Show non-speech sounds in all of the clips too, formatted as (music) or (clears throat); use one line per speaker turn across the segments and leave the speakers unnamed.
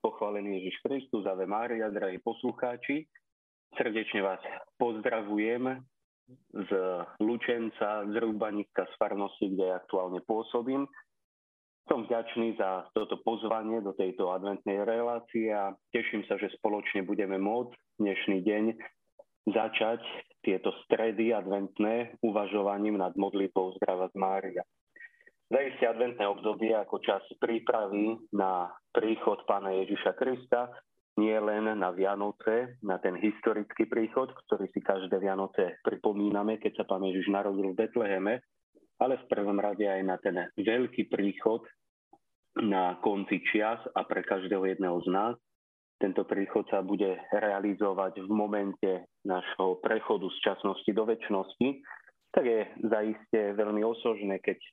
pochválený Ježiš Kristus, Ave Mária, drahí poslucháči. Srdečne vás pozdravujem z Lučenca, z Rúbanicka, z farnosti, kde aktuálne pôsobím. Som vďačný za toto pozvanie do tejto adventnej relácie a teším sa, že spoločne budeme môcť dnešný deň začať tieto stredy adventné uvažovaním nad modlitbou Zdrava z Mária. Zajistie adventné obdobie ako čas prípravy na príchod pána Ježiša Krista, nie len na Vianoce, na ten historický príchod, ktorý si každé Vianoce pripomíname, keď sa pán Ježiš narodil v Betleheme, ale v prvom rade aj na ten veľký príchod na konci čias a pre každého jedného z nás. Tento príchod sa bude realizovať v momente nášho prechodu z časnosti do väčšnosti, tak je zaiste veľmi osožné, keď e,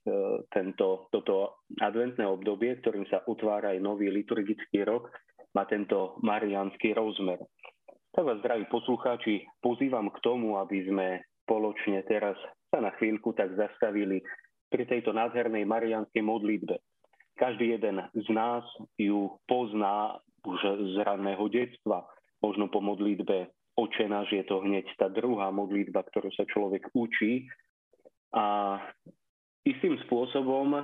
tento, toto adventné obdobie, ktorým sa utvára aj nový liturgický rok, má tento mariánsky rozmer. Tak vás, zdraví poslucháči, pozývam k tomu, aby sme spoločne teraz sa na chvíľku tak zastavili pri tejto nádhernej marianskej modlitbe. Každý jeden z nás ju pozná už z ranného detstva, možno po modlitbe Oče náš je to hneď tá druhá modlitba, ktorú sa človek učí. A istým spôsobom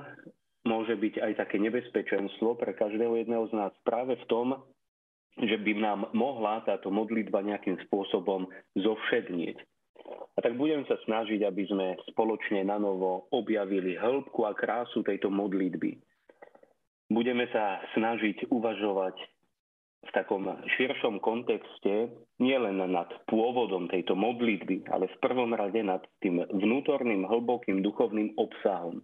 môže byť aj také nebezpečenstvo pre každého jedného z nás práve v tom, že by nám mohla táto modlitba nejakým spôsobom zovšednieť. A tak budem sa snažiť, aby sme spoločne na novo objavili hĺbku a krásu tejto modlitby. Budeme sa snažiť uvažovať v takom širšom kontexte nielen nad pôvodom tejto modlitby, ale v prvom rade nad tým vnútorným, hlbokým duchovným obsahom.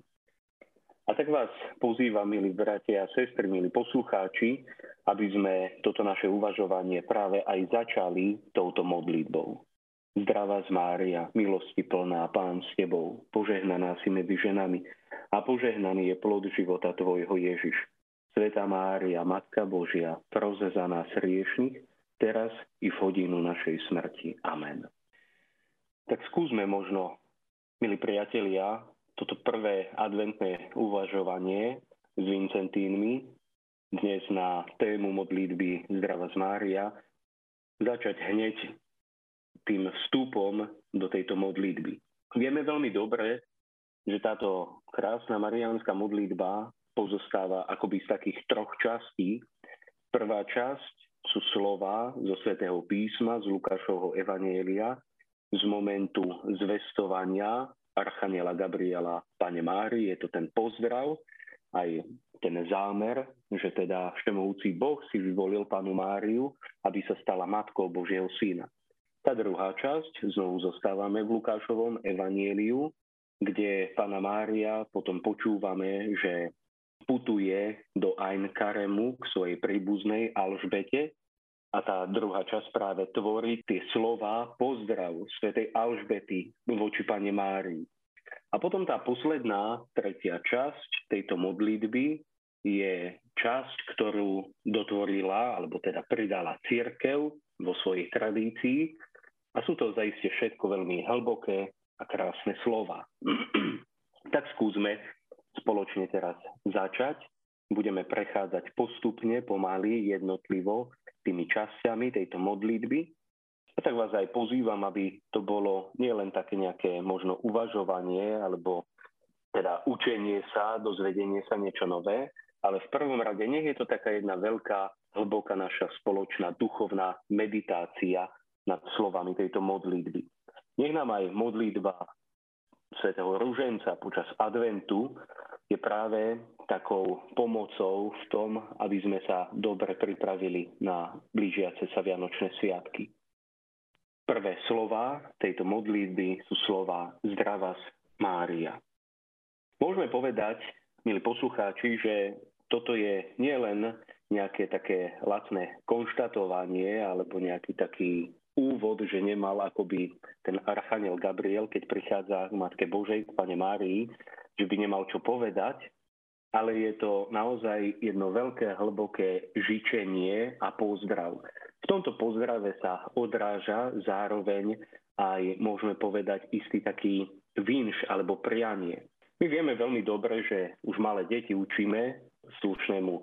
A tak vás pozývam, milí bratia a sestry, milí poslucháči, aby sme toto naše uvažovanie práve aj začali touto modlitbou. Zdravá z Mária, milosti plná, Pán s Tebou, požehnaná si medzi ženami a požehnaný je plod života Tvojho Ježiš. Sveta Mária, Matka Božia, proze za nás riešných, teraz i v hodinu našej smrti. Amen. Tak skúsme možno, milí priatelia, toto prvé adventné uvažovanie s Vincentínmi dnes na tému modlitby Zdrava z Mária začať hneď tým vstupom do tejto modlitby. Vieme veľmi dobre, že táto krásna mariánska modlitba pozostáva akoby z takých troch častí. Prvá časť sú slova zo svätého písma, z Lukášovho Evanielia, z momentu zvestovania Archaniela Gabriela Pane Mári. Je to ten pozdrav, aj ten zámer, že teda všemohúci Boh si vyvolil Panu Máriu, aby sa stala matkou Božieho syna. Tá druhá časť, znovu zostávame v Lukášovom evanieliu, kde Pana Mária potom počúvame, že putuje do Ain Karemu k svojej príbuznej Alžbete a tá druhá časť práve tvorí tie slova pozdrav svätej Alžbety voči Pane Márii. A potom tá posledná, tretia časť tejto modlitby je časť, ktorú dotvorila, alebo teda pridala církev vo svojej tradícii. A sú to zaiste všetko veľmi hlboké a krásne slova. (clears throat) tak skúsme spoločne teraz začať. Budeme prechádzať postupne, pomaly, jednotlivo tými časťami tejto modlitby. A tak vás aj pozývam, aby to bolo nielen také nejaké možno uvažovanie alebo teda učenie sa, dozvedenie sa niečo nové, ale v prvom rade nech je to taká jedna veľká, hlboká naša spoločná duchovná meditácia nad slovami tejto modlitby. Nech nám aj modlitba svätého Rúženca počas adventu je práve takou pomocou v tom, aby sme sa dobre pripravili na blížiace sa Vianočné sviatky. Prvé slova tejto modlitby sú slova Zdravas Mária. Môžeme povedať, milí poslucháči, že toto je nielen nejaké také lacné konštatovanie alebo nejaký taký úvod, že nemal akoby ten Archaniel Gabriel, keď prichádza k Matke Božej, k Pane Márii, že by nemal čo povedať, ale je to naozaj jedno veľké, hlboké žičenie a pozdrav. V tomto pozdrave sa odráža zároveň aj, môžeme povedať, istý taký vinš alebo prianie. My vieme veľmi dobre, že už malé deti učíme slušnému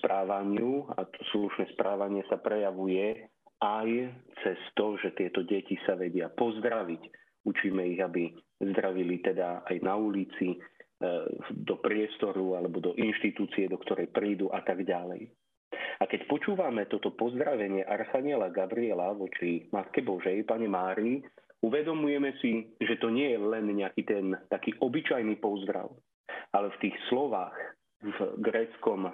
správaniu a to slušné správanie sa prejavuje aj cez to, že tieto deti sa vedia pozdraviť. Učíme ich, aby zdravili teda aj na ulici, do priestoru alebo do inštitúcie, do ktorej prídu a tak ďalej. A keď počúvame toto pozdravenie Archaniela Gabriela voči Matke Božej, Pane Márii, uvedomujeme si, že to nie je len nejaký ten taký obyčajný pozdrav, ale v tých slovách v gréckom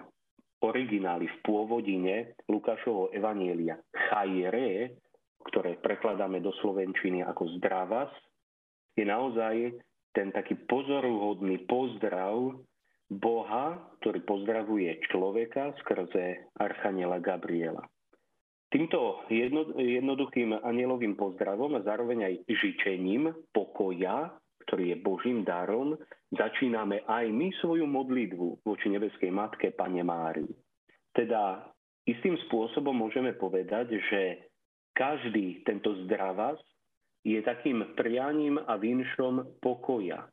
origináli, v pôvodine Lukášovho evanielia chajere, ktoré prekladáme do slovenčiny ako zdravas, je naozaj ten taký pozoruhodný pozdrav Boha, ktorý pozdravuje človeka skrze Archaniela Gabriela. Týmto jedno, jednoduchým anielovým pozdravom a zároveň aj žičením pokoja, ktorý je Božím darom, začíname aj my svoju modlitbu voči nebeskej Matke Pane Mári. Teda istým spôsobom môžeme povedať, že každý tento zdravas je takým prianím a vinšom pokoja.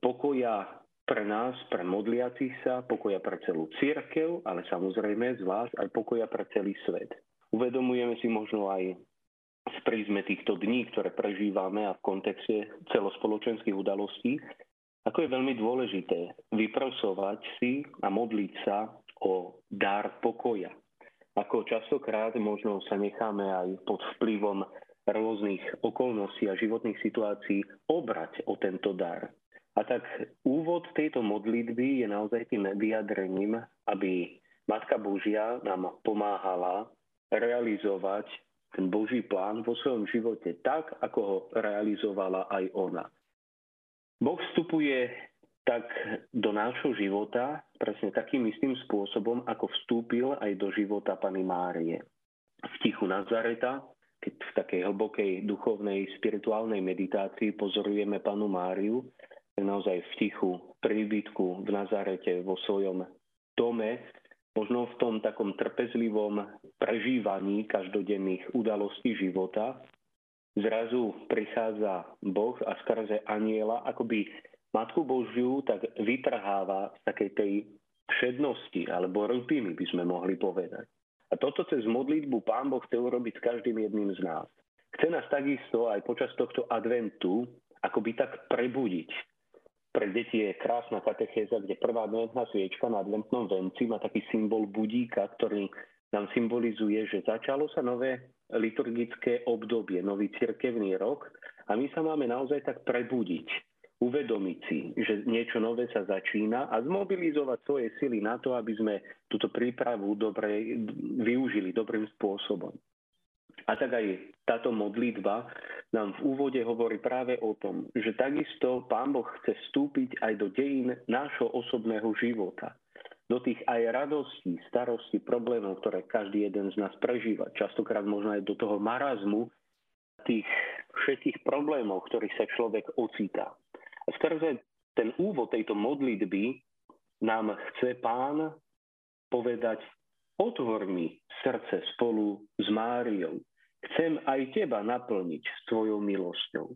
Pokoja pre nás, pre modliacich sa, pokoja pre celú církev, ale samozrejme zvlášť aj pokoja pre celý svet. Uvedomujeme si možno aj z prízme týchto dní, ktoré prežívame a v kontexte celospoločenských udalostí, ako je veľmi dôležité vyprosovať si a modliť sa o dar pokoja. Ako častokrát možno sa necháme aj pod vplyvom rôznych okolností a životných situácií obrať o tento dar. A tak úvod tejto modlitby je naozaj tým vyjadrením, aby Matka Božia nám pomáhala realizovať ten Boží plán vo svojom živote tak, ako ho realizovala aj ona. Boh vstupuje tak do nášho života presne takým istým spôsobom, ako vstúpil aj do života Pany Márie. V tichu Nazareta, keď v takej hlbokej duchovnej spirituálnej meditácii pozorujeme Panu Máriu, naozaj v tichu, príbytku v Nazarete, vo svojom dome, možno v tom takom trpezlivom prežívaní každodenných udalostí života, zrazu prichádza Boh a skrze aniela akoby Matku Božiu tak vytrháva z takej tej všednosti alebo rutiny, by sme mohli povedať. A toto cez modlitbu Pán Boh chce urobiť s každým jedným z nás. Chce nás takisto aj počas tohto adventu akoby tak prebudiť pre deti je krásna katechéza, kde prvá adventná sviečka na adventnom venci má taký symbol budíka, ktorý nám symbolizuje, že začalo sa nové liturgické obdobie, nový cirkevný rok a my sa máme naozaj tak prebudiť, uvedomiť si, že niečo nové sa začína a zmobilizovať svoje sily na to, aby sme túto prípravu dobre využili dobrým spôsobom. A tak aj táto modlitba nám v úvode hovorí práve o tom, že takisto Pán Boh chce vstúpiť aj do dejín nášho osobného života. Do tých aj radostí, starostí, problémov, ktoré každý jeden z nás prežíva. Častokrát možno aj do toho marazmu tých všetkých problémov, ktorých sa človek ocitá. A skrze ten úvod tejto modlitby nám chce Pán povedať, otvor mi srdce spolu s Máriou, Chcem aj teba naplniť svojou milosťou.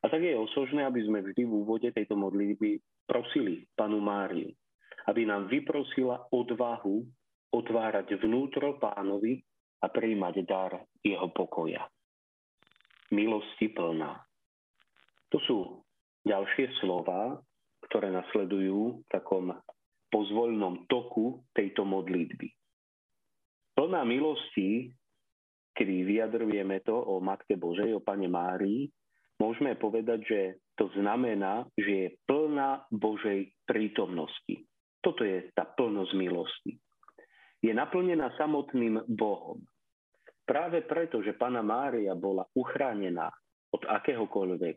A tak je osožné, aby sme vždy v úvode tejto modlitby prosili panu Máriu, aby nám vyprosila odvahu otvárať vnútro pánovi a príjmať dar jeho pokoja. Milosti plná. To sú ďalšie slova, ktoré nasledujú v takom pozvoľnom toku tejto modlitby. Plná milosti kedy vyjadrujeme to o Matke Božej, o Pane Márii, môžeme povedať, že to znamená, že je plná Božej prítomnosti. Toto je tá plnosť milosti. Je naplnená samotným Bohom. Práve preto, že Pana Mária bola uchránená od akéhokoľvek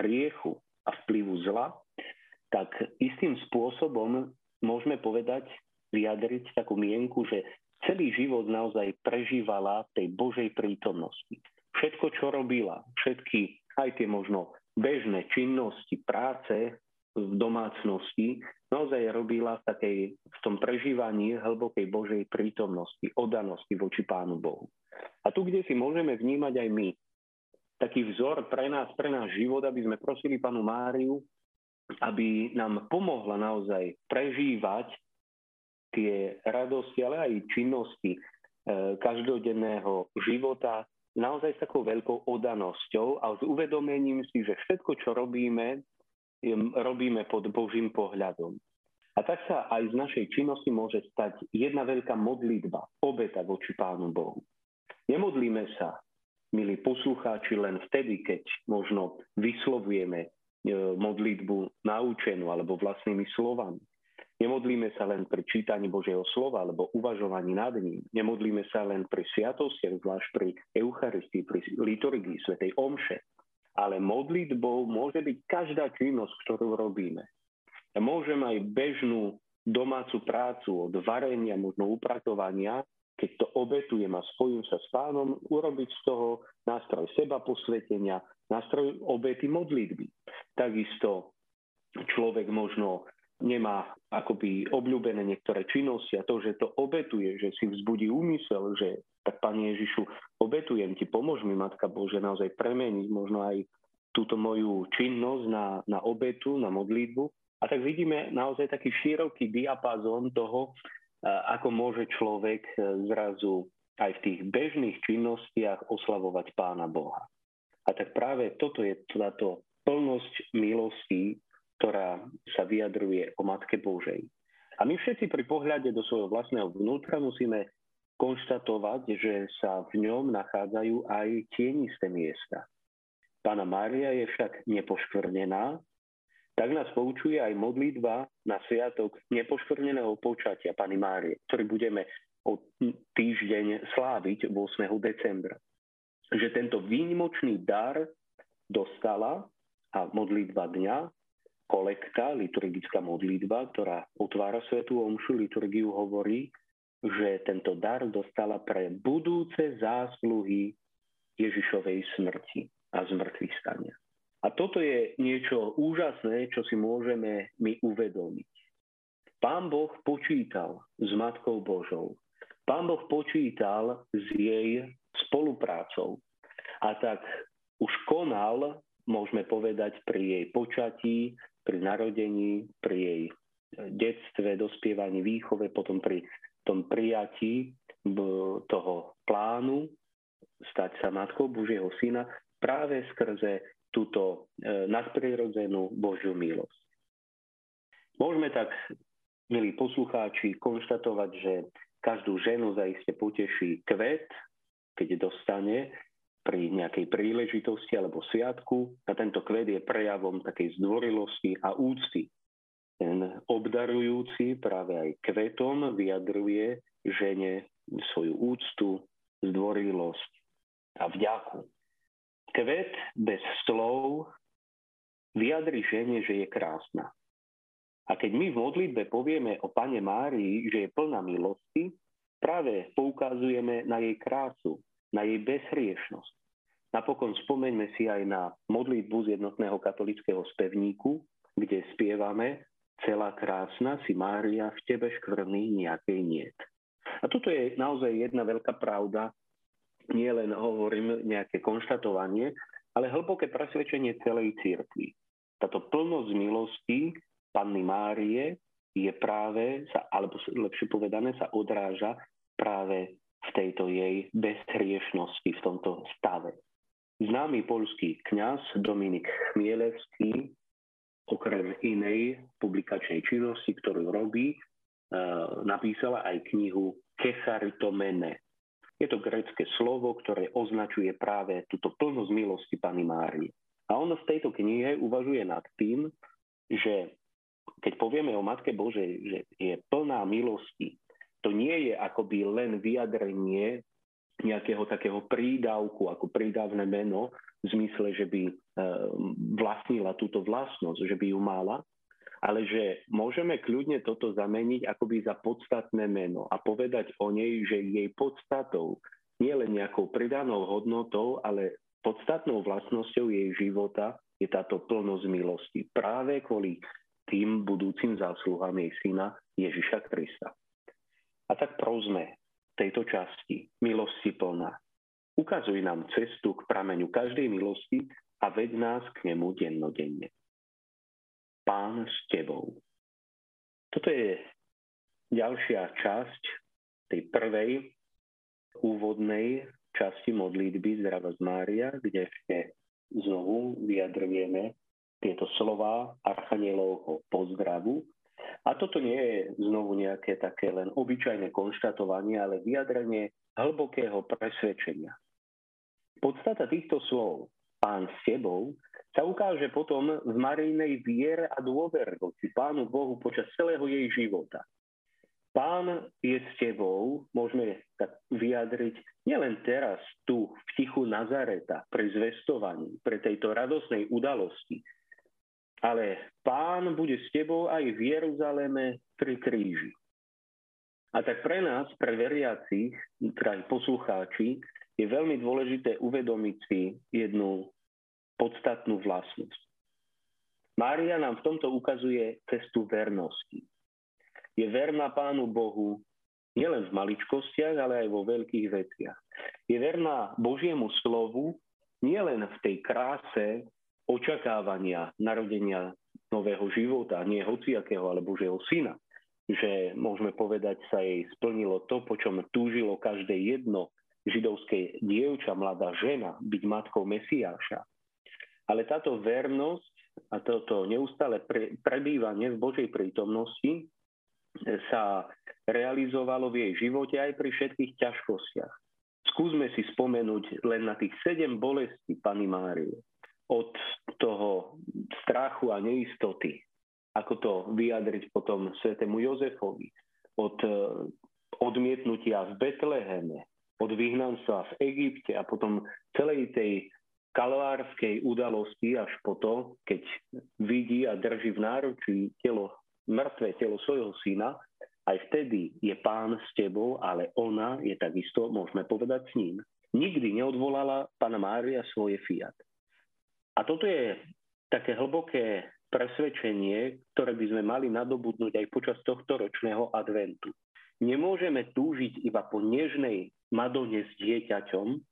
hriechu a vplyvu zla, tak istým spôsobom môžeme povedať, vyjadriť takú mienku, že celý život naozaj prežívala tej Božej prítomnosti. Všetko, čo robila, všetky aj tie možno bežné činnosti, práce v domácnosti, naozaj robila v, takej, v tom prežívaní hlbokej Božej prítomnosti, odanosti voči Pánu Bohu. A tu, kde si môžeme vnímať aj my, taký vzor pre nás, pre náš život, aby sme prosili Pánu Máriu, aby nám pomohla naozaj prežívať tie radosti, ale aj činnosti e, každodenného života naozaj s takou veľkou odanosťou a s uvedomením si, že všetko, čo robíme, robíme pod Božím pohľadom. A tak sa aj z našej činnosti môže stať jedna veľká modlitba, obeta voči Pánu Bohu. Nemodlíme sa, milí poslucháči, len vtedy, keď možno vyslovujeme e, modlitbu naučenú alebo vlastnými slovami. Nemodlíme sa len pri čítaní Božieho slova alebo uvažovaní nad ním. Nemodlíme sa len pri sviatostiach, zvlášť pri Eucharistii, pri liturgii Svetej Omše. Ale modlitbou môže byť každá činnosť, ktorú robíme. Môžem aj bežnú domácu prácu od varenia, možno upratovania, keď to obetujem a spojím sa s pánom, urobiť z toho nástroj seba posvetenia, nástroj obety modlitby. Takisto človek možno nemá akoby obľúbené niektoré činnosti a to, že to obetuje, že si vzbudí úmysel, že tak Pane Ježišu, obetujem ti, pomôž mi Matka Bože naozaj premeniť možno aj túto moju činnosť na, na obetu, na modlitbu. A tak vidíme naozaj taký široký diapazón toho, ako môže človek e, zrazu aj v tých bežných činnostiach oslavovať Pána Boha. A tak práve toto je táto plnosť milostí, ktorá sa vyjadruje o Matke Božej. A my všetci pri pohľade do svojho vlastného vnútra musíme konštatovať, že sa v ňom nachádzajú aj tienisté miesta. Pána Mária je však nepoškvrnená, tak nás poučuje aj modlitba na sviatok nepoškvrneného počatia Pany Márie, ktorý budeme o týždeň sláviť 8. decembra. Že tento výnimočný dar dostala a modlitba dňa kolekta, liturgická modlitba, ktorá otvára svetú omšu, liturgiu hovorí, že tento dar dostala pre budúce zásluhy Ježišovej smrti a zmrtvý stania. A toto je niečo úžasné, čo si môžeme my uvedomiť. Pán Boh počítal s Matkou Božou. Pán Boh počítal s jej spoluprácou. A tak už konal, môžeme povedať, pri jej počatí, pri narodení, pri jej detstve, dospievaní, výchove, potom pri tom prijatí toho plánu stať sa matkou Božieho syna práve skrze túto e, nadprirodzenú Božiu milosť. Môžeme tak, milí poslucháči, konštatovať, že každú ženu zaiste poteší kvet, keď dostane pri nejakej príležitosti alebo sviatku a tento kvet je prejavom takej zdvorilosti a úcty. Ten obdarujúci práve aj kvetom vyjadruje žene svoju úctu, zdvorilosť a vďaku. Kvet bez slov vyjadri žene, že je krásna. A keď my v modlitbe povieme o Pane Márii, že je plná milosti, práve poukazujeme na jej krásu, na jej bezhriešnosť. Napokon spomeňme si aj na modlitbu z jednotného katolického spevníku, kde spievame Celá krásna si Mária, v tebe škvrný nejakej niet. A toto je naozaj jedna veľká pravda, nie len hovorím nejaké konštatovanie, ale hlboké presvedčenie celej církvy. Táto plnosť milosti Panny Márie je práve, sa, alebo lepšie povedané, sa odráža práve v tejto jej bezhriešnosti, v tomto stave. Známy polský kňaz Dominik Chmielevský, okrem inej publikačnej činnosti, ktorú robí, e, napísala aj knihu Kecharitomene. Je to grecké slovo, ktoré označuje práve túto plnosť milosti Pany Márie. A on v tejto knihe uvažuje nad tým, že keď povieme o Matke Božej, že je plná milosti, to nie je akoby len vyjadrenie nejakého takého prídavku, ako prídavné meno, v zmysle, že by e, vlastnila túto vlastnosť, že by ju mala, ale že môžeme kľudne toto zameniť akoby za podstatné meno a povedať o nej, že jej podstatou, nie len nejakou pridanou hodnotou, ale podstatnou vlastnosťou jej života je táto plnosť milosti. Práve kvôli tým budúcim zásluhám jej syna Ježiša Krista. A tak prosme tejto časti, milosti plná. Ukazuj nám cestu k prameňu každej milosti a ved nás k nemu dennodenne. Pán s tebou. Toto je ďalšia časť tej prvej úvodnej časti modlitby Zdrava z Mária, kde ešte znovu vyjadrujeme tieto slova Archanielovho pozdravu. A toto nie je znovu nejaké také len obyčajné konštatovanie, ale vyjadrenie hlbokého presvedčenia. Podstata týchto slov, pán s tebou, sa ukáže potom v Marijnej viere a dôver voči Pánu Bohu počas celého jej života. Pán je s tebou, môžeme tak vyjadriť nielen teraz tu v tichu Nazareta pri zvestovaní, pre tejto radosnej udalosti, ale Pán bude s tebou aj v Jeruzaleme pri kríži. A tak pre nás, pre veriacich, teda aj poslucháči, je veľmi dôležité uvedomiť si jednu podstatnú vlastnosť. Mária nám v tomto ukazuje cestu vernosti. Je verná Pánu Bohu nielen v maličkostiach, ale aj vo veľkých veciach. Je verná Božiemu slovu nielen v tej kráse očakávania narodenia nového života, nie hociakého, ale Božieho syna. Že môžeme povedať, sa jej splnilo to, po čom túžilo každé jedno židovské dievča, mladá žena, byť matkou Mesiáša. Ale táto vernosť a toto neustále pre, prebývanie v Božej prítomnosti sa realizovalo v jej živote aj pri všetkých ťažkostiach. Skúsme si spomenúť len na tých sedem bolestí Pany Márie. Od toho strachu a neistoty, ako to vyjadriť potom svetému Jozefovi, od eh, odmietnutia v Betleheme, od vyhnanstva v Egypte a potom celej tej kalvárskej udalosti až po to, keď vidí a drží v náručí telo, mŕtve telo svojho syna, aj vtedy je pán s tebou, ale ona je takisto, môžeme povedať, s ním. Nikdy neodvolala pána Mária svoje fiat. A toto je také hlboké presvedčenie, ktoré by sme mali nadobudnúť aj počas tohto ročného adventu. Nemôžeme túžiť iba po nežnej Madone s dieťaťom,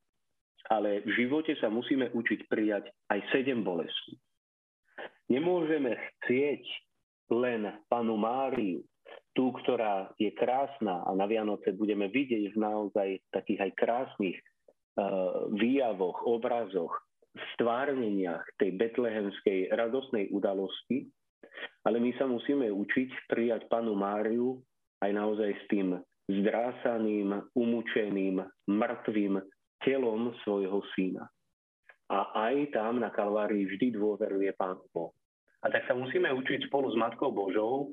ale v živote sa musíme učiť prijať aj sedem bolestí. Nemôžeme chcieť len panu Máriu, tú, ktorá je krásna a na Vianoce budeme vidieť v naozaj takých aj krásnych uh, výjavoch, obrazoch, stvárneniach tej betlehemskej radosnej udalosti, ale my sa musíme učiť prijať panu Máriu aj naozaj s tým zdrásaným, umúčeným, mŕtvým telom svojho syna. A aj tam na Kalvárii vždy dôveruje Pán Boh. A tak sa musíme učiť spolu s Matkou Božou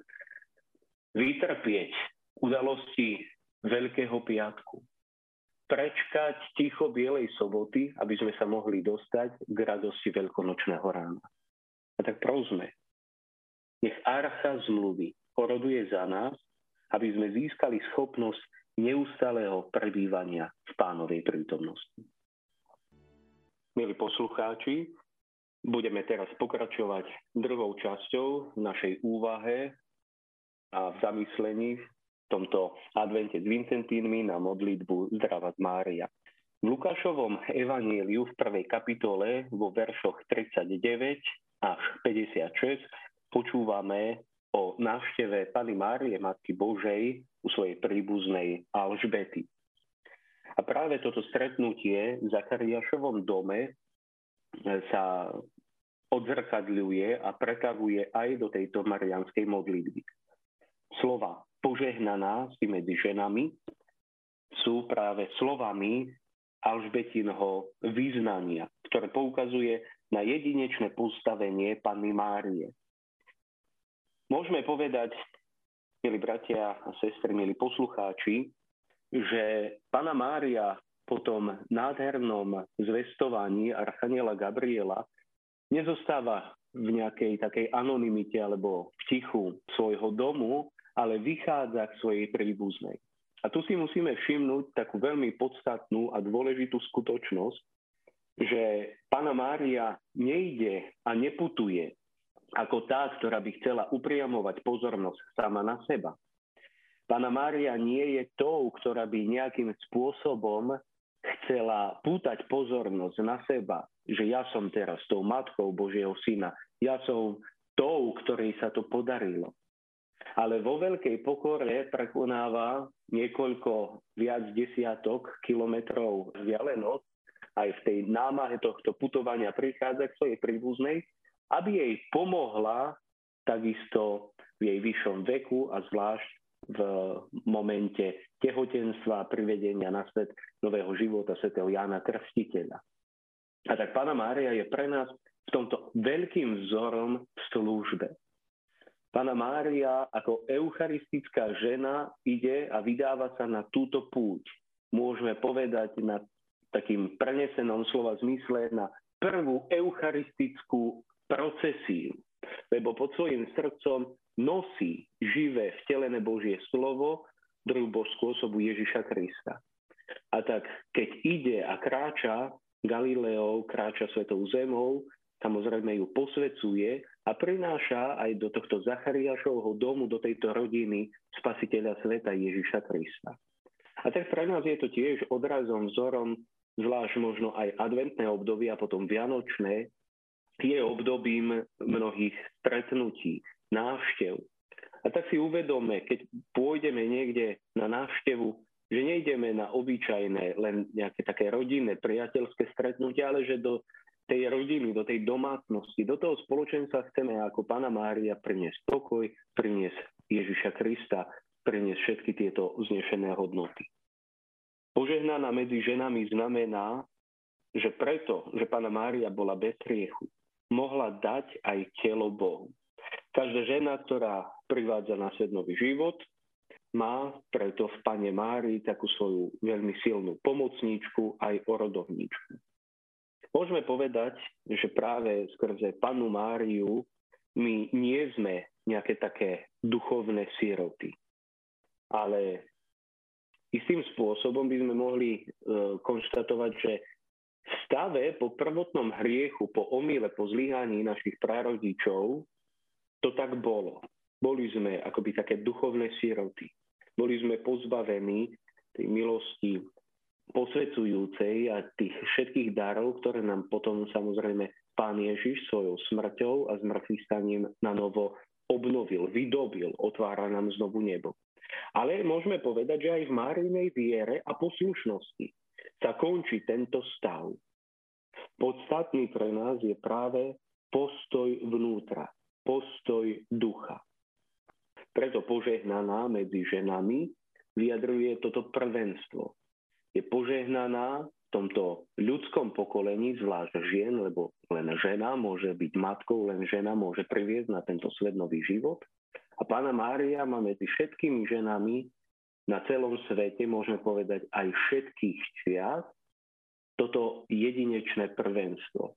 vytrpieť udalosti Veľkého piatku. Prečkať ticho Bielej soboty, aby sme sa mohli dostať k radosti Veľkonočného rána. A tak prosme, nech archa zmluvy poroduje za nás, aby sme získali schopnosť neustáleho prebývania v pánovej prítomnosti. Milí poslucháči, budeme teraz pokračovať druhou časťou v našej úvahe a v zamyslení v tomto advente s Vincentínmi na modlitbu Zdrava z Mária. V Lukášovom evaníliu v prvej kapitole vo veršoch 39 až 56 počúvame o návšteve Pany Márie, Matky Božej, u svojej príbuznej Alžbety. A práve toto stretnutie v Zakariášovom dome e, sa odzrkadľuje a pretavuje aj do tejto marianskej modlitby. Slova požehnaná si medzi ženami sú práve slovami Alžbetinho význania, ktoré poukazuje na jedinečné postavenie Panny Márie, Môžeme povedať, milí bratia a sestry, milí poslucháči, že Pana Mária po tom nádhernom zvestovaní Archaniela Gabriela nezostáva v nejakej takej anonimite alebo v tichu svojho domu, ale vychádza k svojej príbuznej. A tu si musíme všimnúť takú veľmi podstatnú a dôležitú skutočnosť, že Pana Mária nejde a neputuje ako tá, ktorá by chcela upriamovať pozornosť sama na seba. Pána Mária nie je tou, ktorá by nejakým spôsobom chcela pútať pozornosť na seba, že ja som teraz tou matkou Božieho syna, ja som tou, ktorej sa to podarilo. ale vo veľkej pokore prekonáva niekoľko viac desiatok kilometrov vzdialenosť aj v tej námahe tohto putovania prichádza k svojej príbuznej, aby jej pomohla takisto v jej vyššom veku a zvlášť v momente tehotenstva a privedenia na svet nového života svätého Jána Krstiteľa. A tak Pána Mária je pre nás v tomto veľkým vzorom v službe. Pána Mária ako eucharistická žena ide a vydáva sa na túto púť. Môžeme povedať na takým prenesenom slova zmysle na prvú eucharistickú procesiu, lebo pod svojim srdcom nosí živé vtelené Božie slovo, druhú osobu Ježiša Krista. A tak, keď ide a kráča Galileou, kráča svetou zemou, samozrejme ju posvecuje a prináša aj do tohto Zachariášovho domu, do tejto rodiny spasiteľa sveta Ježiša Krista. A tak pre nás je to tiež odrazom, vzorom zvlášť možno aj adventné obdobie a potom vianočné, je obdobím mnohých stretnutí, návštev. A tak si uvedome, keď pôjdeme niekde na návštevu, že nejdeme na obyčajné, len nejaké také rodinné, priateľské stretnutie, ale že do tej rodiny, do tej domácnosti, do toho spoločenstva chceme ako Pána Mária priniesť pokoj, priniesť Ježiša Krista, priniesť všetky tieto znešené hodnoty. Požehnaná medzi ženami znamená, že preto, že pána Mária bola bez hriechu, mohla dať aj telo Bohu. Každá žena, ktorá privádza na svet nový život, má preto v Pane Márii takú svoju veľmi silnú pomocníčku aj orodovníčku. Môžeme povedať, že práve skrze Panu Máriu my nie sme nejaké také duchovné síroty, ale istým spôsobom by sme mohli e, konštatovať, že stave po prvotnom hriechu, po omyle, po zlyhaní našich prarodičov, to tak bolo. Boli sme akoby také duchovné síroty. Boli sme pozbavení tej milosti posvedzujúcej a tých všetkých darov, ktoré nám potom samozrejme Pán Ježiš svojou smrťou a zmrtvých staním na novo obnovil, vydobil, otvára nám znovu nebo. Ale môžeme povedať, že aj v Márinej viere a poslušnosti sa končí tento stav. Podstatný pre nás je práve postoj vnútra, postoj ducha. Preto požehnaná medzi ženami vyjadruje toto prvenstvo. Je požehnaná v tomto ľudskom pokolení, zvlášť žien, lebo len žena môže byť matkou, len žena môže priviesť na tento svet nový život. A pána Mária má medzi všetkými ženami na celom svete, môžeme povedať aj všetkých čias, toto jedinečné prvenstvo.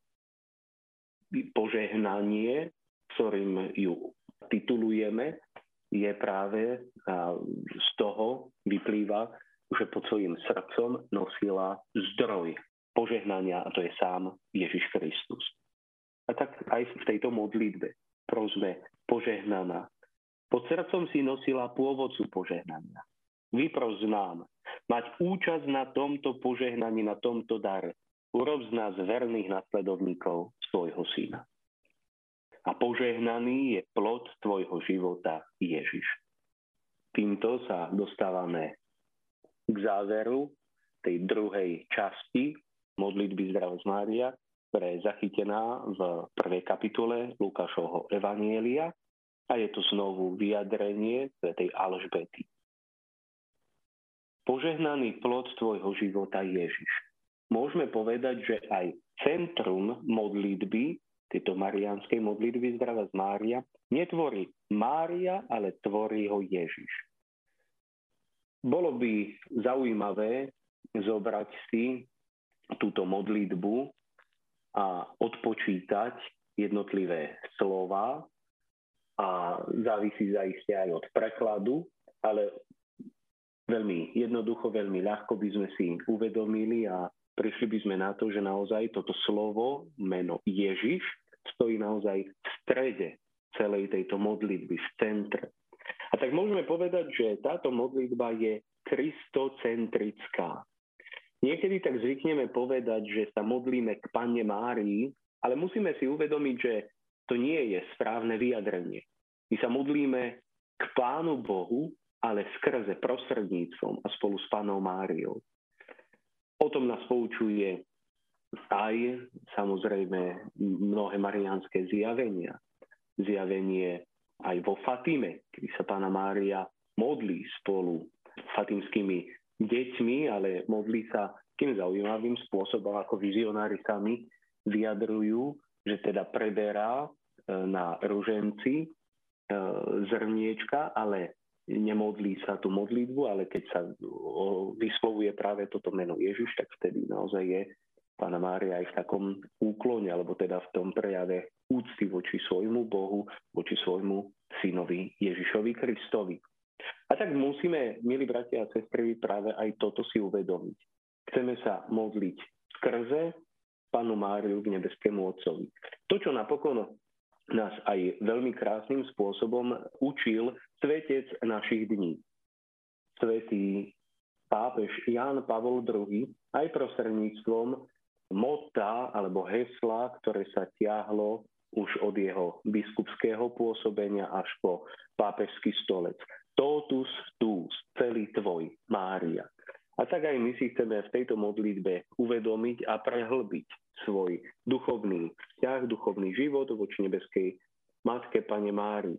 Požehnanie, ktorým ju titulujeme, je práve z toho vyplýva, že pod svojim srdcom nosila zdroj požehnania a to je sám Ježiš Kristus. A tak aj v tejto modlitbe prosme požehnaná pod srdcom si nosila pôvodcu požehnania. Vypros nám, mať účasť na tomto požehnaní, na tomto dare. Urob z nás verných nasledovníkov svojho syna. A požehnaný je plod tvojho života Ježiš. Týmto sa dostávame k záveru tej druhej časti modlitby Zdravosť Mária, ktorá je zachytená v prvej kapitole Lukášovho Evanielia a je to znovu vyjadrenie tej Alžbety. Požehnaný plod tvojho života Ježiš. Môžeme povedať, že aj centrum modlitby, tejto marianskej modlitby Zdravá z Mária, netvorí Mária, ale tvorí ho Ježiš. Bolo by zaujímavé zobrať si túto modlitbu a odpočítať jednotlivé slova a závisí zaiste aj od prekladu, ale veľmi jednoducho, veľmi ľahko by sme si uvedomili a prišli by sme na to, že naozaj toto slovo, meno Ježiš, stojí naozaj v strede celej tejto modlitby, v centre. A tak môžeme povedať, že táto modlitba je kristocentrická. Niekedy tak zvykneme povedať, že sa modlíme k Panne Márii, ale musíme si uvedomiť, že to nie je správne vyjadrenie. My sa modlíme k Pánu Bohu, ale skrze prostredníctvom a spolu s Pánou Máriou. O tom nás poučuje aj samozrejme mnohé mariánske zjavenia. Zjavenie aj vo Fatime, kedy sa Pána Mária modlí spolu s fatimskými deťmi, ale modlí sa tým zaujímavým spôsobom, ako vizionári sami vyjadrujú, že teda preberá e, na ruženci e, zrniečka, ale nemodlí sa tú modlitbu, ale keď sa vyslovuje práve toto meno Ježiš, tak vtedy naozaj je Pána Mária aj v takom úklone, alebo teda v tom prejave úcty voči svojmu Bohu, voči svojmu synovi Ježišovi Kristovi. A tak musíme, milí bratia a sestry, práve aj toto si uvedomiť. Chceme sa modliť skrze Pánu Máriu k nebeskému Otcovi. To, čo napokon nás aj veľmi krásnym spôsobom učil svetec našich dní. Svetý pápež Ján Pavol II aj prostredníctvom mota alebo hesla, ktoré sa tiahlo už od jeho biskupského pôsobenia až po pápežský stolec. Totus tu, celý tvoj, Mária. A tak aj my si chceme v tejto modlitbe uvedomiť a prehlbiť svoj duchovný vzťah, duchovný život voči nebeskej Matke Pane Márii.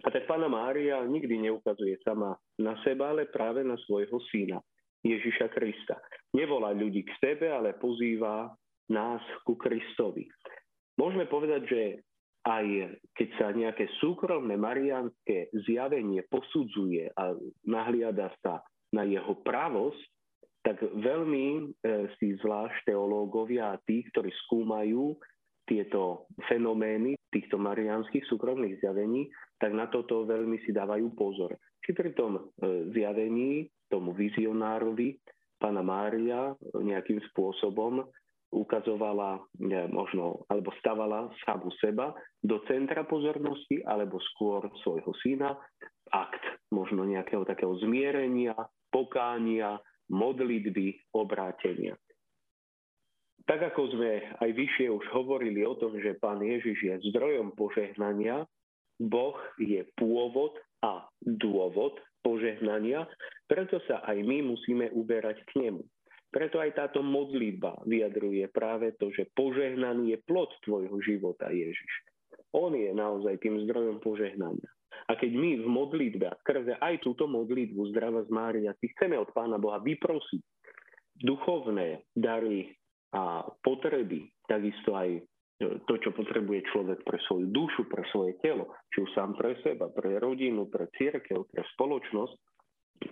A tak Pána Mária nikdy neukazuje sama na seba, ale práve na svojho syna, Ježiša Krista. Nevolá ľudí k sebe, ale pozýva nás ku Kristovi. Môžeme povedať, že aj keď sa nejaké súkromné marianské zjavenie posudzuje a nahliada sa na jeho pravosť, tak veľmi e, si zvlášť teológovia a tí, ktorí skúmajú tieto fenomény týchto marianských súkromných zjavení, tak na toto veľmi si dávajú pozor. Či pri tom e, zjavení tomu vizionárovi pána Mária nejakým spôsobom ukazovala e, možno, alebo stavala samu seba do centra pozornosti, alebo skôr svojho syna, akt možno nejakého takého zmierenia, pokánia, modlitby, obrátenia. Tak ako sme aj vyššie už hovorili o tom, že Pán Ježiš je zdrojom požehnania, Boh je pôvod a dôvod požehnania, preto sa aj my musíme uberať k nemu. Preto aj táto modlitba vyjadruje práve to, že požehnaný je plod tvojho života, Ježiš. On je naozaj tým zdrojom požehnania. A keď my v modlitbe skrze aj túto modlitbu Zdrava z Mária si chceme od Pána Boha vyprosiť duchovné dary a potreby, takisto aj e, to, čo potrebuje človek pre svoju dušu, pre svoje telo, či už sám pre seba, pre rodinu, pre církev, pre spoločnosť,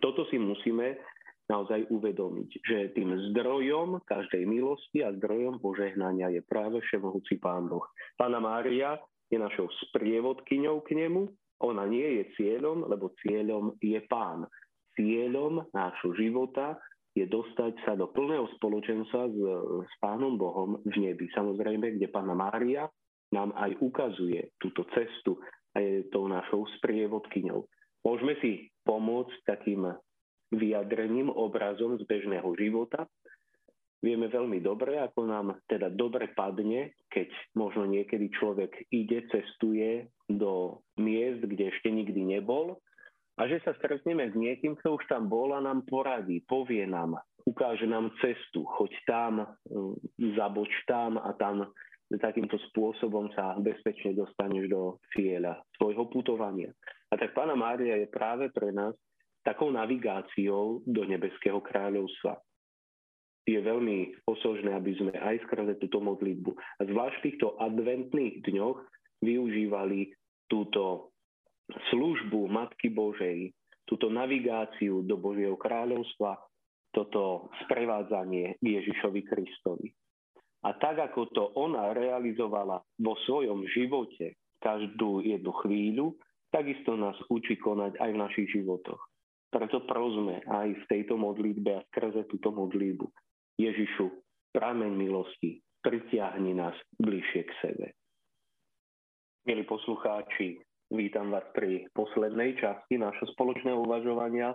toto si musíme naozaj uvedomiť, že tým zdrojom každej milosti a zdrojom požehnania je práve všemohúci Pán Boh. Pána Mária je našou sprievodkyňou k nemu ona nie je cieľom, lebo cieľom je pán. Cieľom nášho života je dostať sa do plného spoločenstva s, s Pánom Bohom v nebi. Samozrejme, kde Pána Mária nám aj ukazuje túto cestu a je tou našou sprievodkyňou. Môžeme si pomôcť takým vyjadrením, obrazom z bežného života, Vieme veľmi dobre, ako nám teda dobre padne, keď možno niekedy človek ide, cestuje do miest, kde ešte nikdy nebol a že sa stretneme s niekým, kto už tam bol a nám poradí, povie nám, ukáže nám cestu, choď tam, mm, zaboč tam a tam takýmto spôsobom sa bezpečne dostaneš do cieľa svojho putovania. A tak Pána Mária je práve pre nás takou navigáciou do nebeského kráľovstva je veľmi osožné, aby sme aj skrze túto modlitbu a zvlášť v týchto adventných dňoch využívali túto službu Matky Božej, túto navigáciu do Božieho kráľovstva, toto sprevádzanie Ježišovi Kristovi. A tak, ako to ona realizovala vo svojom živote každú jednu chvíľu, takisto nás učí konať aj v našich životoch. Preto prosme aj v tejto modlitbe a skrze túto modlitbu Ježišu, prameň milosti, pritiahni nás bližšie k sebe. Milí poslucháči, vítam vás pri poslednej časti nášho spoločného uvažovania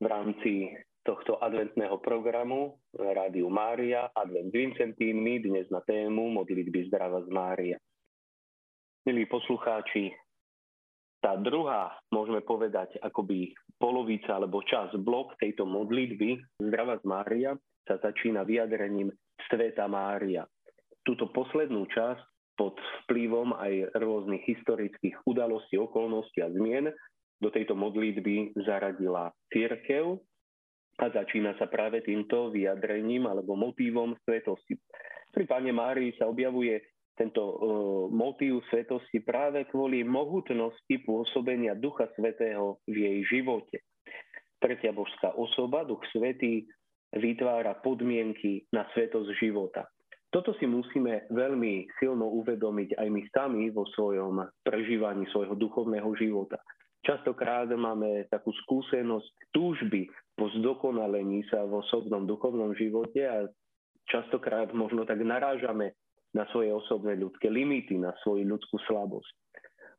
v rámci tohto adventného programu Rádiu Mária Advent Vincentínmi dnes na tému modlitby zdrava z Mária. Milí poslucháči, tá druhá, môžeme povedať, akoby polovica alebo čas, blok tejto modlitby, Zdravá z Mária, sa začína vyjadrením Sveta Mária. Túto poslednú časť pod vplyvom aj rôznych historických udalostí, okolností a zmien do tejto modlitby zaradila církev a začína sa práve týmto vyjadrením alebo motívom svetosti. Pri Pane Márii sa objavuje tento uh, motív svetosti práve kvôli mohutnosti pôsobenia Ducha Svetého v jej živote. Tretia božská osoba, Duch Svetý, vytvára podmienky na svetosť života. Toto si musíme veľmi silno uvedomiť aj my sami vo svojom prežívaní svojho duchovného života. Častokrát máme takú skúsenosť túžby po zdokonalení sa v osobnom duchovnom živote a častokrát možno tak narážame na svoje osobné ľudské limity, na svoju ľudskú slabosť.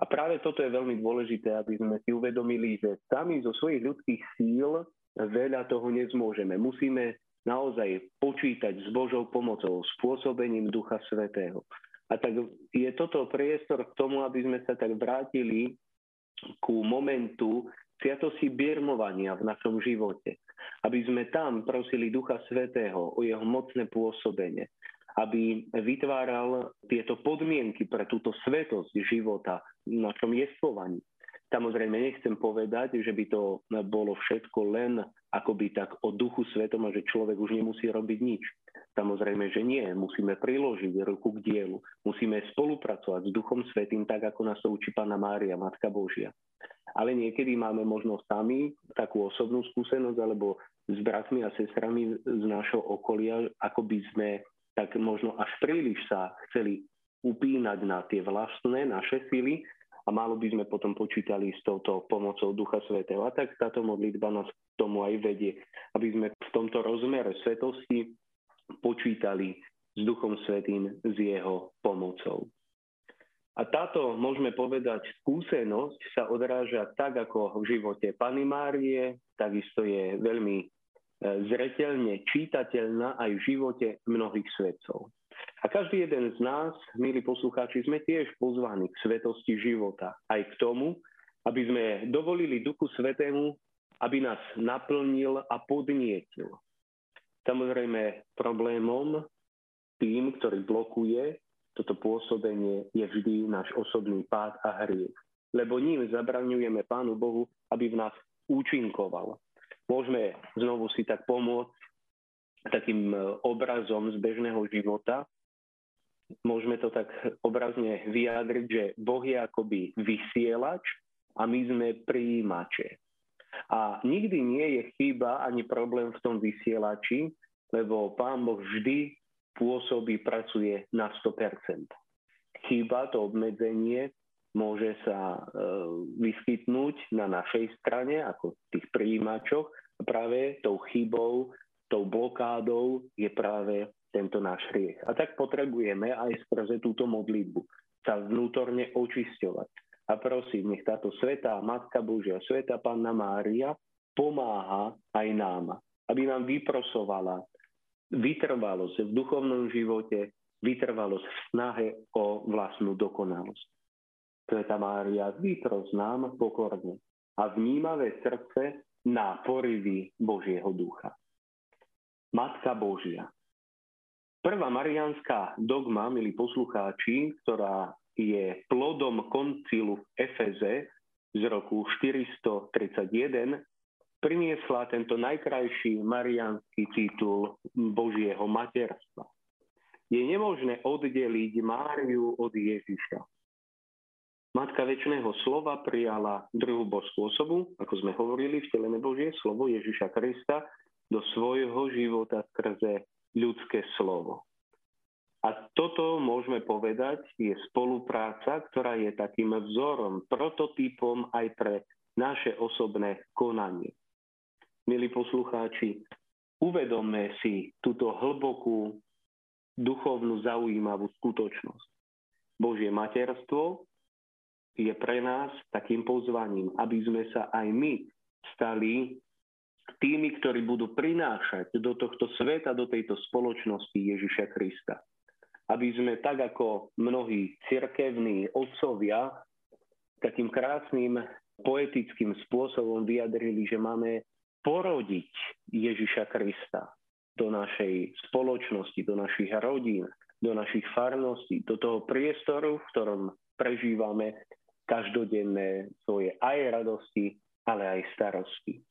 A práve toto je veľmi dôležité, aby sme si uvedomili, že sami zo svojich ľudských síl veľa toho nezmôžeme. Musíme naozaj počítať s Božou pomocou, spôsobením Ducha Svetého. A tak je toto priestor k tomu, aby sme sa tak vrátili ku momentu sviatosti birmovania v našom živote. Aby sme tam prosili Ducha Svetého o jeho mocné pôsobenie aby vytváral tieto podmienky pre túto svetosť života v našom jestvovaní. Samozrejme, nechcem povedať, že by to bolo všetko len akoby tak o duchu svetom a že človek už nemusí robiť nič. Samozrejme, že nie. Musíme priložiť ruku k dielu. Musíme spolupracovať s Duchom Svetým, tak ako nás to učí Pána Mária, Matka Božia. Ale niekedy máme možno sami takú osobnú skúsenosť alebo s bratmi a sestrami z nášho okolia, ako by sme tak možno až príliš sa chceli upínať na tie vlastné naše sily a málo by sme potom počítali s touto pomocou Ducha Svetého. A tak táto modlitba nás k tomu aj vedie, aby sme v tomto rozmere svetosti počítali s Duchom Svetým, s jeho pomocou. A táto, môžeme povedať, skúsenosť sa odráža tak, ako v živote Pany Márie, takisto je veľmi zretelne čítateľná aj v živote mnohých svetcov. A každý jeden z nás, milí poslucháči, sme tiež pozvaní k svetosti života. Aj k tomu, aby sme dovolili Duchu Svetému, aby nás naplnil a podnietil. Samozrejme, problémom tým, ktorý blokuje toto pôsobenie, je vždy náš osobný pád a hriech. Lebo ním zabraňujeme Pánu Bohu, aby v nás účinkoval môžeme znovu si tak pomôcť takým e, obrazom z bežného života. Môžeme to tak obrazne vyjadriť, že Boh je akoby vysielač a my sme prijímače. A nikdy nie je chyba ani problém v tom vysielači, lebo Pán Boh vždy pôsobí, pracuje na 100%. Chyba, to obmedzenie, môže sa e, vyskytnúť na našej strane, ako tých prijímačoch. A práve tou chybou, tou blokádou je práve tento náš hriech. A tak potrebujeme aj skrze túto modlitbu sa vnútorne očisťovať. A prosím, nech táto svetá Matka Božia, svetá Panna Mária pomáha aj nám, aby nám vyprosovala vytrvalosť v duchovnom živote, vytrvalosť v snahe o vlastnú dokonalosť. Sveta Mária, vypros nám pokorne a vnímavé srdce na porivy Božieho ducha. Matka Božia. Prvá marianská dogma, milí poslucháči, ktorá je plodom koncilu v Efeze z roku 431, priniesla tento najkrajší marianský titul Božieho materstva. Je nemožné oddeliť Máriu od Ježiša. Matka väčšného slova prijala druhú božskú osobu, ako sme hovorili, vtelené Božie slovo Ježiša Krista do svojho života skrze ľudské slovo. A toto môžeme povedať, je spolupráca, ktorá je takým vzorom, prototypom aj pre naše osobné konanie. Milí poslucháči, uvedomme si túto hlbokú duchovnú zaujímavú skutočnosť. Božie materstvo je pre nás takým pozvaním, aby sme sa aj my stali tými, ktorí budú prinášať do tohto sveta, do tejto spoločnosti Ježiša Krista. Aby sme tak ako mnohí cirkevní otcovia takým krásnym poetickým spôsobom vyjadrili, že máme porodiť Ježiša Krista do našej spoločnosti, do našich rodín, do našich farností, do toho priestoru, v ktorom prežívame každodenné svoje aj radosti, ale aj starosti.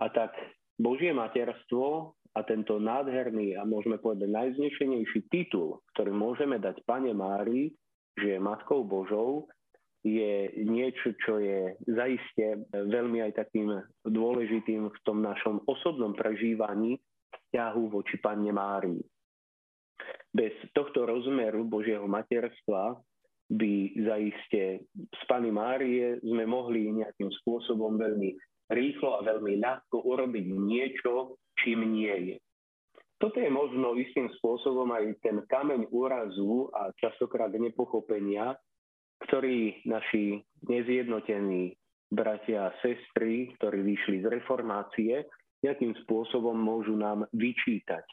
A tak Božie materstvo a tento nádherný a môžeme povedať najznešenejší titul, ktorý môžeme dať Pane Márii, že je Matkou Božou, je niečo, čo je zaiste veľmi aj takým dôležitým v tom našom osobnom prežívaní vzťahu voči Panne Márii. Bez tohto rozmeru Božieho materstva by zaiste z Pany Márie sme mohli nejakým spôsobom veľmi rýchlo a veľmi ľahko urobiť niečo, čím nie je. Toto je možno istým spôsobom aj ten kameň úrazu a častokrát nepochopenia, ktorý naši nezjednotení bratia a sestry, ktorí vyšli z reformácie, nejakým spôsobom môžu nám vyčítať,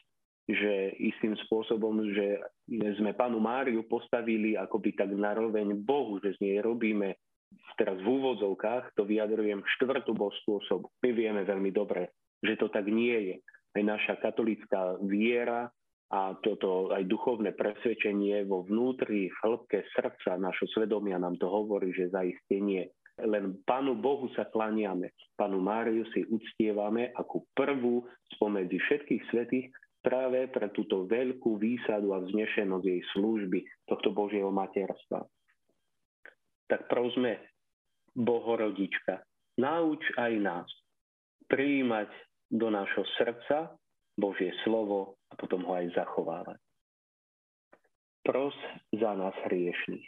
že istým spôsobom, že sme panu Máriu postavili akoby tak naroveň Bohu, že z nej robíme teraz v úvodzovkách to vyjadrujem štvrtú božskú osobu. My vieme veľmi dobre, že to tak nie je. Aj naša katolická viera a toto aj duchovné presvedčenie vo vnútri, v hĺbke srdca našho svedomia nám to hovorí, že zaiste nie. Len Pánu Bohu sa klaniame, Pánu Máriu si uctievame ako prvú spomedzi všetkých svetých práve pre túto veľkú výsadu a vznešenosť jej služby, tohto Božieho materstva tak prosme, Bohorodička, nauč aj nás prijímať do nášho srdca Božie slovo a potom ho aj zachovávať. Pros za nás hriešných.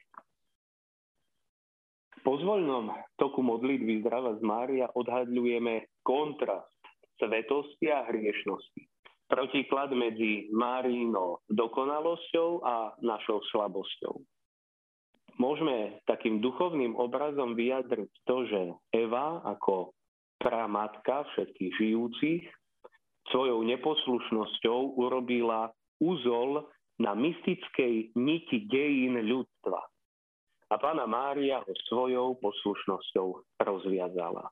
V pozvoľnom toku modlitby Zdrava z Mária odhadľujeme kontrast svetosti a hriešnosti. Protiklad medzi Márinou dokonalosťou a našou slabosťou môžeme takým duchovným obrazom vyjadriť to, že Eva ako pramatka všetkých žijúcich svojou neposlušnosťou urobila úzol na mystickej niti dejín ľudstva. A pána Mária ho svojou poslušnosťou rozviazala.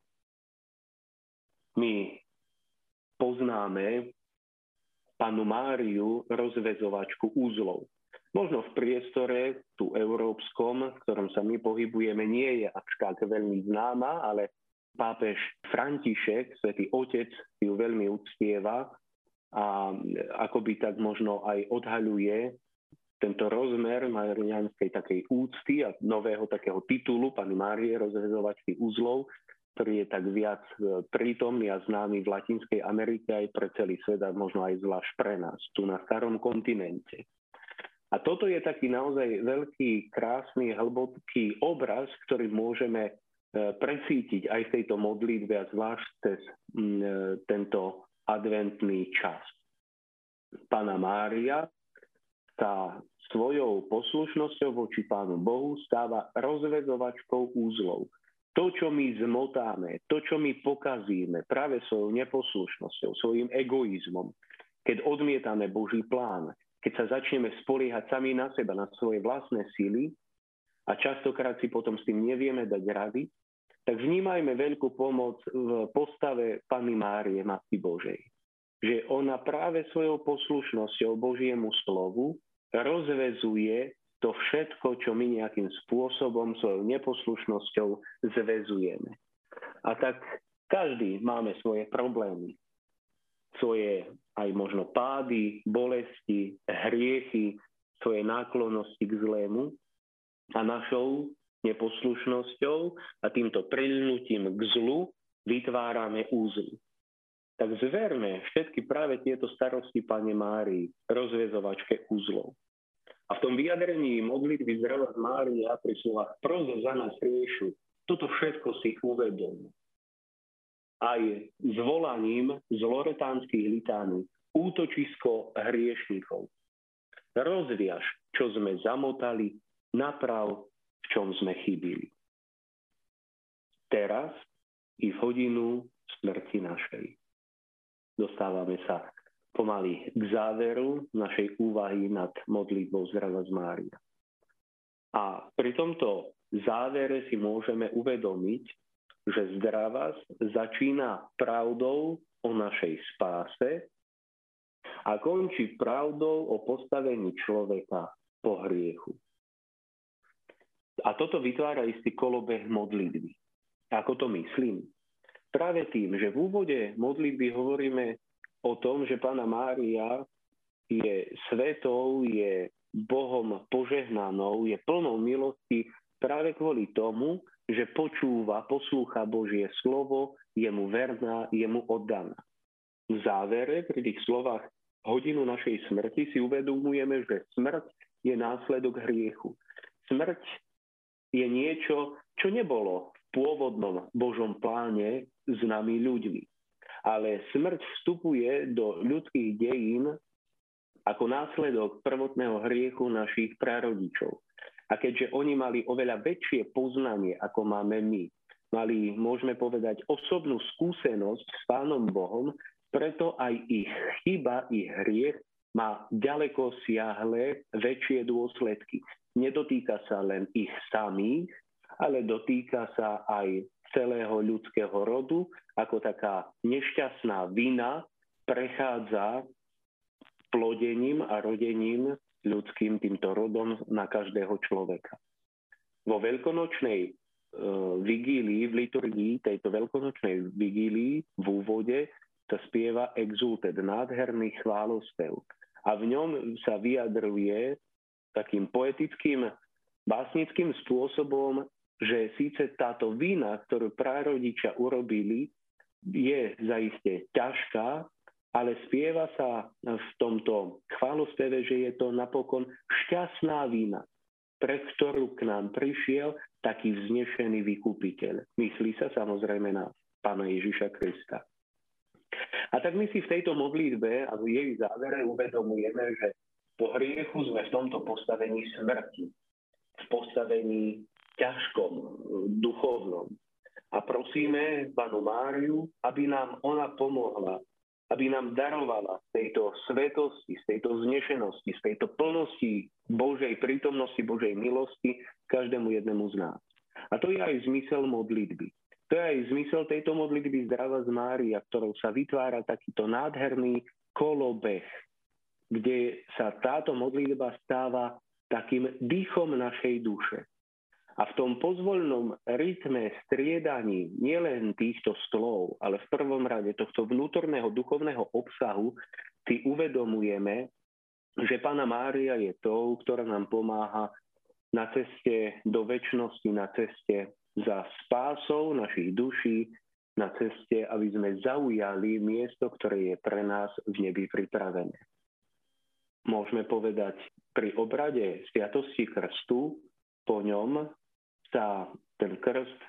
My poznáme panu Máriu rozvezovačku úzlov. Možno v priestore, tu európskom, v ktorom sa my pohybujeme, nie je až tak veľmi známa, ale pápež František, svätý Otec, ju veľmi uctieva a akoby tak možno aj odhaľuje tento rozmer marianskej takej úcty a nového takého titulu pani Márie rozvezovačky uzlov, ktorý je tak viac e, prítomný a známy v Latinskej Amerike aj pre celý svet a možno aj zvlášť pre nás, tu na starom kontinente. A toto je taký naozaj veľký, krásny, hlboký obraz, ktorý môžeme e, presítiť aj v tejto modlitbe a zvlášť cez e, tento adventný čas. Pána Mária sa svojou poslušnosťou voči Pánu Bohu stáva rozvezovačkou úzlov. To, čo my zmotáme, to, čo my pokazíme práve svojou neposlušnosťou, svojim egoizmom, keď odmietame Boží plán, keď sa začneme spoliehať sami na seba, na svoje vlastné síly a častokrát si potom s tým nevieme dať rady, tak vnímajme veľkú pomoc v postave Pany Márie, Matky Božej. Že ona práve svojou poslušnosťou Božiemu slovu rozvezuje to všetko, čo my nejakým spôsobom svojou neposlušnosťou zvezujeme. A tak každý máme svoje problémy svoje aj možno pády, bolesti, hriechy, svoje náklonnosti k zlému a našou neposlušnosťou a týmto prilnutím k zlu vytvárame úzly. Tak zverme všetky práve tieto starosti Pane Márii, rozvezovačke úzlov. A v tom vyjadrení modlitby zdravá Mária pri slovách prozo za nás riešu, toto všetko si uvedom aj zvolaním z loretánskych litánov útočisko hriešníkov. Rozviaž, čo sme zamotali, naprav, v čom sme chybili. Teraz i v hodinu smrti našej. Dostávame sa pomaly k záveru našej úvahy nad modlitbou zdravá z Mária. A pri tomto závere si môžeme uvedomiť, že zdravá začína pravdou o našej spáse a končí pravdou o postavení človeka po hriechu. A toto vytvára istý kolobeh modlitby. Ako to myslím? Práve tým, že v úvode modlitby hovoríme o tom, že Pána Mária je svetou, je Bohom požehnanou, je plnou milosti práve kvôli tomu, že počúva, poslúcha Božie slovo, je mu verná, je mu oddaná. V závere pri tých slovách hodinu našej smrti si uvedomujeme, že smrť je následok hriechu. Smrť je niečo, čo nebolo v pôvodnom Božom pláne s nami ľuďmi. Ale smrť vstupuje do ľudských dejín ako následok prvotného hriechu našich prarodičov. A keďže oni mali oveľa väčšie poznanie, ako máme my, mali, môžeme povedať, osobnú skúsenosť s Pánom Bohom, preto aj ich chyba, ich hriech má ďaleko siahle väčšie dôsledky. Nedotýka sa len ich samých, ale dotýka sa aj celého ľudského rodu, ako taká nešťastná vina prechádza plodením a rodením ľudským týmto rodom na každého človeka. Vo veľkonočnej e, vigílii, v liturgii tejto veľkonočnej vigílii v úvode sa spieva exultet, nádherný chválospev. A v ňom sa vyjadruje takým poetickým, básnickým spôsobom, že síce táto vína, ktorú prarodičia urobili, je zaiste ťažká, ale spieva sa v tomto chválospeve, že je to napokon šťastná vína, pre ktorú k nám prišiel taký vznešený vykupiteľ. Myslí sa samozrejme na pána Ježiša Krista. A tak my si v tejto modlitbe a v jej závere uvedomujeme, že po hriechu sme v tomto postavení smrti, v postavení ťažkom, duchovnom. A prosíme Panu Máriu, aby nám ona pomohla, aby nám darovala z tejto svetosti, z tejto znešenosti, z tejto plnosti Božej prítomnosti, Božej milosti každému jednému z nás. A to je aj zmysel modlitby. To je aj zmysel tejto modlitby Zdrava z Mária, ktorou sa vytvára takýto nádherný kolobeh kde sa táto modlitba stáva takým dýchom našej duše. A v tom pozvoľnom rytme striedaní nielen týchto slov, ale v prvom rade tohto vnútorného duchovného obsahu si uvedomujeme, že Pána Mária je tou, ktorá nám pomáha na ceste do väčšnosti, na ceste za spásou našich duší, na ceste, aby sme zaujali miesto, ktoré je pre nás v nebi pripravené. Môžeme povedať, pri obrade Sviatosti Krstu po ňom sa ten krst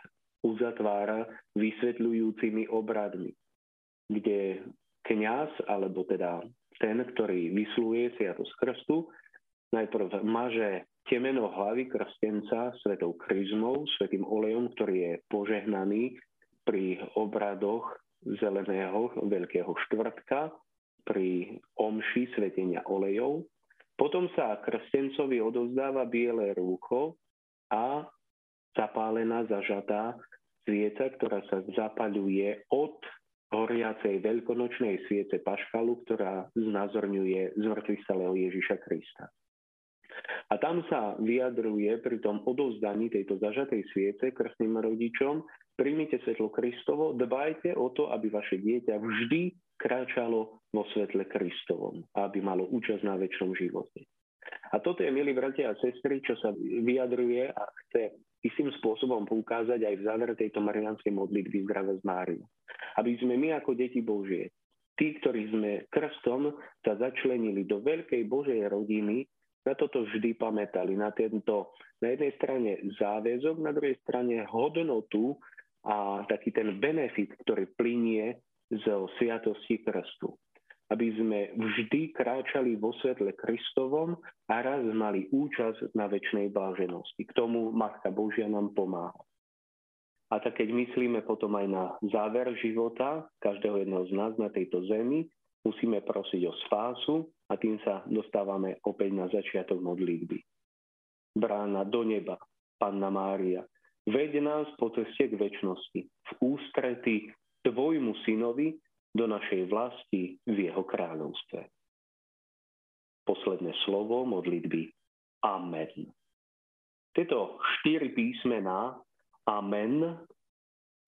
uzatvára vysvetľujúcimi obradmi, kde kňaz, alebo teda ten, ktorý vysluje Sviatosť Krstu, najprv maže temeno hlavy krstenca svetou kryzmou, svetým olejom, ktorý je požehnaný pri obradoch zeleného Veľkého štvrtka pri omši svetenia olejov. Potom sa krstencovi odozdáva biele rúcho a zapálená, zažatá svieca, ktorá sa zapaľuje od horiacej veľkonočnej sviece paškalu, ktorá znázorňuje zmrtvých Ježiša Krista. A tam sa vyjadruje pri tom odovzdaní tejto zažatej sviece krstným rodičom, príjmite svetlo Kristovo, dbajte o to, aby vaše dieťa vždy kráčalo vo svetle Kristovom, aby malo účasť na väčšom živote. A toto je, milí bratia a sestry, čo sa vyjadruje a chce istým spôsobom poukázať aj v závere tejto marianskej modlitby zdravé z Máriu. Aby sme my ako deti Božie, tí, ktorí sme krstom sa začlenili do veľkej Božej rodiny, na toto vždy pamätali, na tento na jednej strane záväzok, na druhej strane hodnotu a taký ten benefit, ktorý plinie zo sviatosti krstu. Aby sme vždy kráčali vo svetle Kristovom a raz mali účasť na väčšnej bláženosti. K tomu Matka Božia nám pomáha. A tak keď myslíme potom aj na záver života každého jedného z nás na tejto zemi, musíme prosiť o spásu a tým sa dostávame opäť na začiatok modlitby. Brána do neba, Panna Mária, veď nás po ceste k väčšnosti, v ústrety Tvojmu synovi do našej vlasti v jeho kráľovstve. Posledné slovo modlitby. Amen. Tieto štyri písmená Amen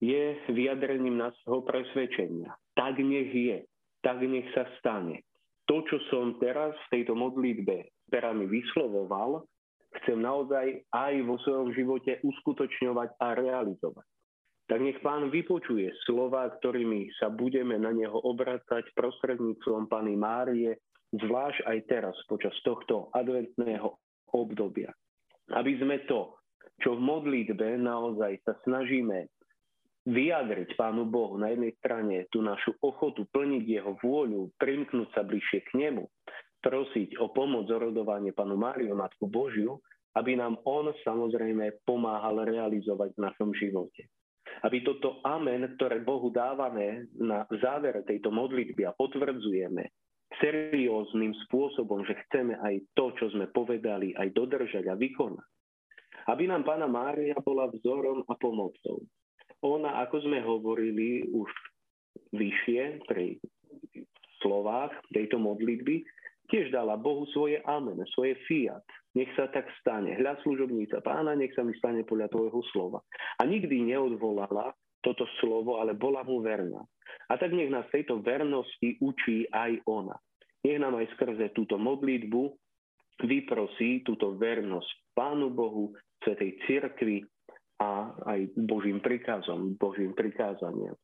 je vyjadrením našho presvedčenia. Tak nech je, tak nech sa stane. To, čo som teraz v tejto modlitbe perami vyslovoval, chcem naozaj aj vo svojom živote uskutočňovať a realizovať. Tak nech pán vypočuje slova, ktorými sa budeme na neho obracať prostredníctvom Pany Márie, zvlášť aj teraz počas tohto adventného obdobia. Aby sme to, čo v modlitbe naozaj sa snažíme vyjadriť Pánu Bohu na jednej strane tú našu ochotu plniť Jeho vôľu, primknúť sa bližšie k Nemu, prosiť o pomoc zorodovanie Panu Máriu, Matku Božiu, aby nám On samozrejme pomáhal realizovať v našom živote. Aby toto amen, ktoré Bohu dávame na záver tejto modlitby a potvrdzujeme serióznym spôsobom, že chceme aj to, čo sme povedali, aj dodržať a vykonať. Aby nám Pána Mária bola vzorom a pomocou. Ona, ako sme hovorili už vyššie pri slovách tejto modlitby, tiež dala Bohu svoje amen, svoje fiat. Nech sa tak stane. Hľa služobníca pána, nech sa mi stane podľa tvojho slova. A nikdy neodvolala toto slovo, ale bola mu verná. A tak nech nás tejto vernosti učí aj ona. Nech nám aj skrze túto modlitbu vyprosí túto vernosť Pánu Bohu, Svetej Cirkvi a aj Božím prikázom, Božím prikázaniam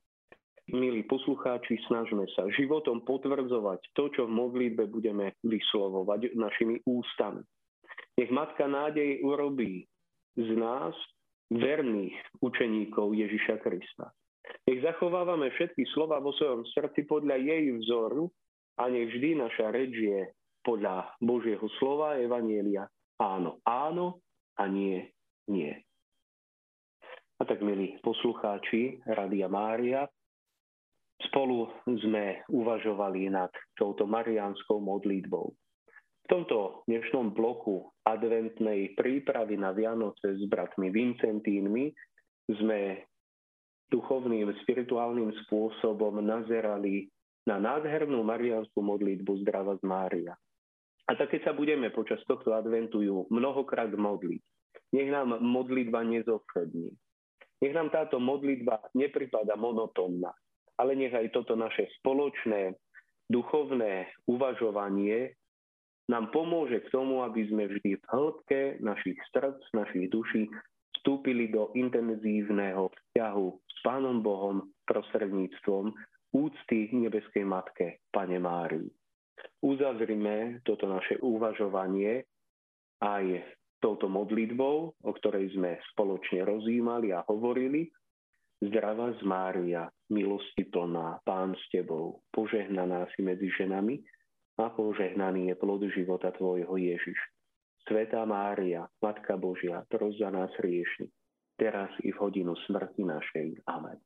milí poslucháči, snažme sa životom potvrdzovať to, čo v modlitbe budeme vyslovovať našimi ústami. Nech Matka nádej urobí z nás verných učeníkov Ježiša Krista. Nech zachovávame všetky slova vo svojom srdci podľa jej vzoru a nech vždy naša reč je podľa Božieho slova Evanielia áno, áno a nie, nie. A tak, milí poslucháči Radia Mária, Spolu sme uvažovali nad touto mariánskou modlitbou. V tomto dnešnom bloku adventnej prípravy na Vianoce s bratmi Vincentínmi sme duchovným, spirituálnym spôsobom nazerali na nádhernú mariánsku modlitbu Zdrava z Mária. A tak keď sa budeme počas tohto adventu ju mnohokrát modliť, nech nám modlitba nezovšední. Nech nám táto modlitba nepripada monotónna ale nech aj toto naše spoločné duchovné uvažovanie nám pomôže k tomu, aby sme vždy v hĺbke našich srdc, našich duší vstúpili do intenzívneho vzťahu s Pánom Bohom prostredníctvom úcty nebeskej Matke, Pane Márii. Uzavrime toto naše uvažovanie aj touto modlitbou, o ktorej sme spoločne rozjímali a hovorili, Zdravá z Mária, milosti plná, Pán s Tebou, požehnaná si medzi ženami a požehnaný je plod života Tvojho Ježiš. Svetá Mária, Matka Božia, pros za nás riešni, teraz i v hodinu smrti našej. Amen.